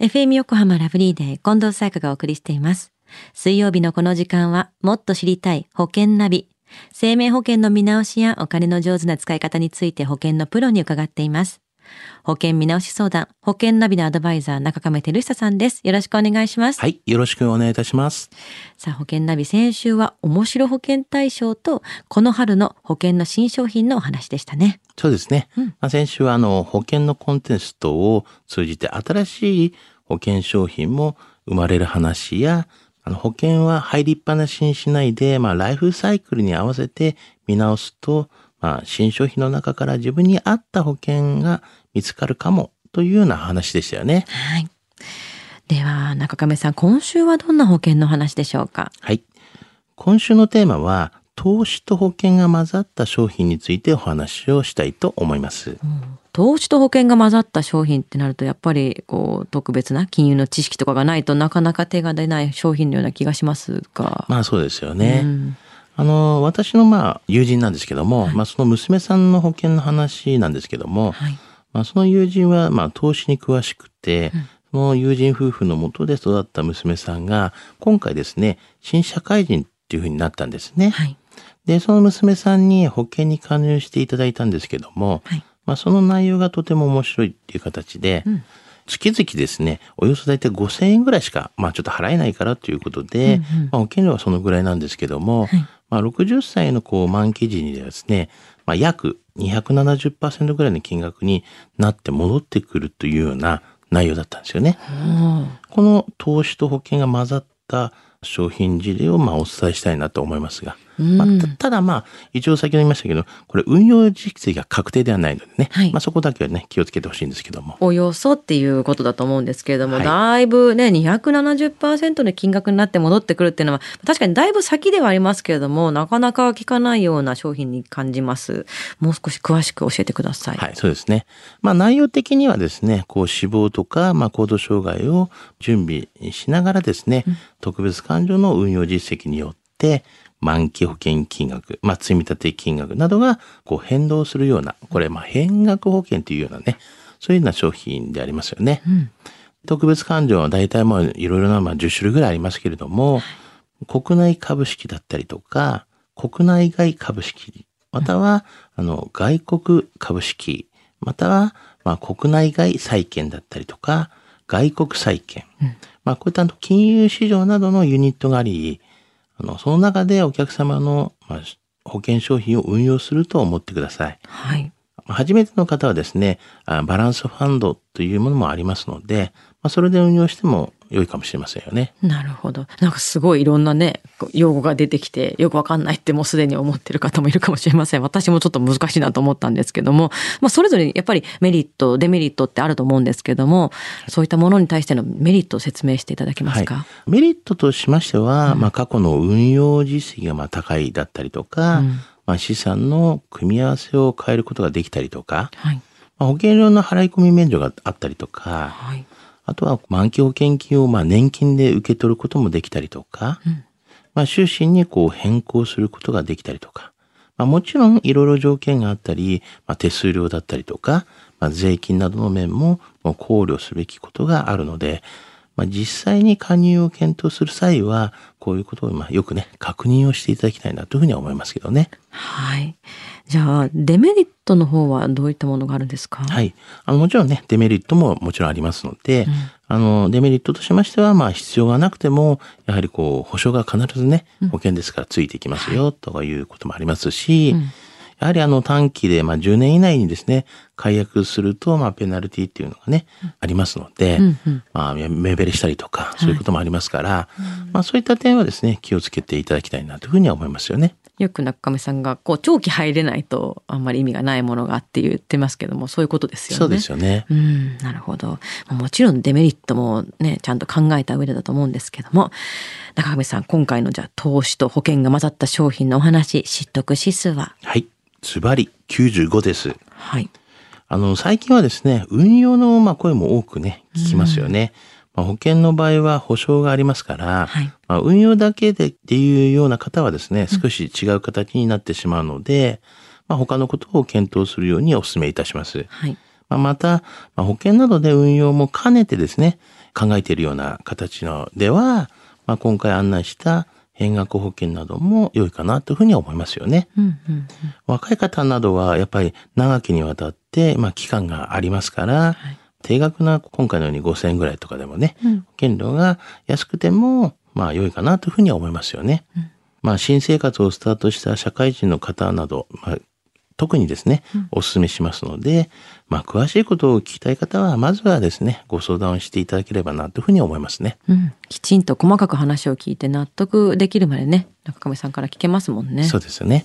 FM 横浜ラブリーデー近藤沙耶香がお送りしています。水曜日のこの時間はもっと知りたい保険ナビ。生命保険の見直しやお金の上手な使い方について保険のプロに伺っています。保険見直し相談、保険ナビのアドバイザー中亀照久さんです。よろしくお願いします。はい。よろしくお願いいたします。さあ、保険ナビ先週は面白保険大賞とこの春の保険の新商品のお話でしたね。そうですね。うんまあ、先週はあの保険のコンテストを通じて新しい保険商品も生まれる話や、あの保険は入りっぱなしにしないで、まあライフサイクルに合わせて見直すと、まあ新商品の中から自分に合った保険が見つかるかもというような話でしたよね。はい。では、中亀さん、今週はどんな保険の話でしょうか？はい。今週のテーマは、投資と保険が混ざった商品についてお話をしたいと思います。投資と保険が混ざった商品ってなるとやっぱりこう特別な金融の知識とかがないとなかなか手が出ない商品のような気がしますが。まあそうですよね。うんあの、私のまあ友人なんですけども、まあその娘さんの保険の話なんですけども、はい。まあその友人はまあ投資に詳しくて、その友人夫婦のもとで育った娘さんが、今回ですね、新社会人っていうふうになったんですね。はい。で、その娘さんに保険に加入していただいたんですけども、はい。まあその内容がとても面白いっていう形で、うん。月々ですね、およそ大体5000円ぐらいしか、まあちょっと払えないからということで、うんうん。まあ保険料はそのぐらいなんですけども、はい。まあ60歳のこう満期時にですね、まあ約270%ぐらいの金額になって戻ってくるというような内容だったんですよね。この投資と保険が混ざった商品事例をまあお伝えしたいなと思いますが、まあうんたただまあ一応先ほど言いましたけどこれ運用実績が確定ではないのでね、はいまあ、そこだけはね気をつけてほしいんですけどもおよそっていうことだと思うんですけれども、はいだいぶね、270%の金額になって戻ってくるっていうのは、確かにだいぶ先ではありますけれども、なかなか効かないような商品に感じます。もう少し詳しく教えてください。はい、そうですね。まあ内容的にはですね、こう死亡とか、まあ行動障害を準備しながらですね、特別勘定の運用実績によって、満期保険金額、まあ積立金額などがこう変動するような、これまあ変額保険というようなね、そういうような商品でありますよね。うん特別勘定は大体まあいろいろなまあ10種類ぐらいありますけれども、国内株式だったりとか、国内外株式、または、あの、外国株式、または、まあ、国内外債券だったりとか、外国債券。まあ、こういった金融市場などのユニットがあり、あの、その中でお客様の、まあ、保険商品を運用すると思ってください。はい。初めての方はですね、あバランスファンドというものもありますので、まあ、それで運用しても良いかもしれませんよね。なるほど。なんかすごいいろんなね、用語が出てきて、よくわかんないってもうすでに思ってる方もいるかもしれません。私もちょっと難しいなと思ったんですけども、まあそれぞれやっぱりメリット、デメリットってあると思うんですけども、そういったものに対してのメリットを説明していただけますか、はい、メリットとしましては、まあ、過去の運用実績がまあ高いだったりとか、うんまあ、資産の組み合わせを変えることができたりとか、はい。まあ、保険料の払い込み免除があったりとか、はい。あとは満期保険金をまあ年金で受け取ることもできたりとか、うん。まあ、終身にこう変更することができたりとか、まあ、もちろんいろいろ条件があったり、まあ、手数料だったりとか、まあ、税金などの面も考慮すべきことがあるので、まあ、実際に加入を検討する際は、こういうことをまあよくね、確認をしていただきたいなというふうには思いますけどね。はい。じゃあ、デメリットの方はどういったものがあるんですか？はいい。あの、もちろんね、デメリットももちろんありますので、あの、デメリットとしましては、まあ、必要がなくても、やはりこう、保証が必ずね、保険ですからついてきますよ、とかいうこともありますし、うんやはりあの短期で、まあ10年以内にですね、解約すると、まあペナルティっていうのがね、ありますので、うんうんまあ目減りしたりとか、そういうこともありますから、まあそういった点はですね、気をつけていただきたいなというふうには思いますよね。よく中亀さんが、こう、長期入れないとあんまり意味がないものがって言ってますけども、そういうことですよね。そうですよね。うん、なるほど。もちろんデメリットもね、ちゃんと考えた上でだと思うんですけども、中上さん、今回のじゃあ投資と保険が混ざった商品のお話、知得指数は？はい。ズバリ95です。はい。あの、最近はですね、運用のまあ声も多くね、聞きますよね。まあ、保険の場合は保証がありますから、はいまあ、運用だけでっていうような方はですね、少し違う形になってしまうので、まあ、他のことを検討するようにお勧めいたします。はい。まあ、また、まあ、保険などで運用も兼ねてですね、考えているような形のでは、まあ、今回案内した変額保険なども良いかなというふうには思いますよね。うんうんうん若い方などはやっぱり長きにわたって、まあ、期間がありますから、はい定額な今回のように5000円ぐらいとかでもね、うん保険料が安くても、まあ良いかなというふうには思いますよね。うんまあ新生活をスタートした社会人の方など、まあ特にですね、お勧めしますので、まあ詳しいことを聞きたい方は、まずはですね、ご相談をしていただければなというふうに思いますね。うん、きちんと細かく話を聞いて納得できるまでね中亀さんから聞けますもんねそうですよね。